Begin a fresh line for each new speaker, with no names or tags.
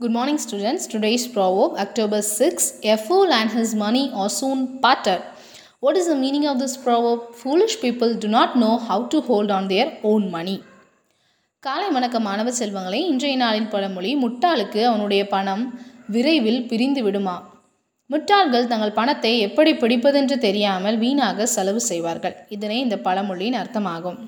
Good morning, students. Today's proverb, October 6 A fool and his money are soon parted. What is the meaning of this proverb? Foolish people do not know how to hold on their own money. காலை வணக்கம் மாணவ செல்வங்களே இன்றைய நாளின் பழமொழி முட்டாளுக்கு அவனுடைய பணம் விரைவில் பிரிந்து விடுமா முட்டாள்கள் தங்கள் பணத்தை எப்படி பிடிப்பதென்று தெரியாமல் வீணாக செலவு செய்வார்கள் இதனை இந்த பழமொழியின் அர்த்தமாகும்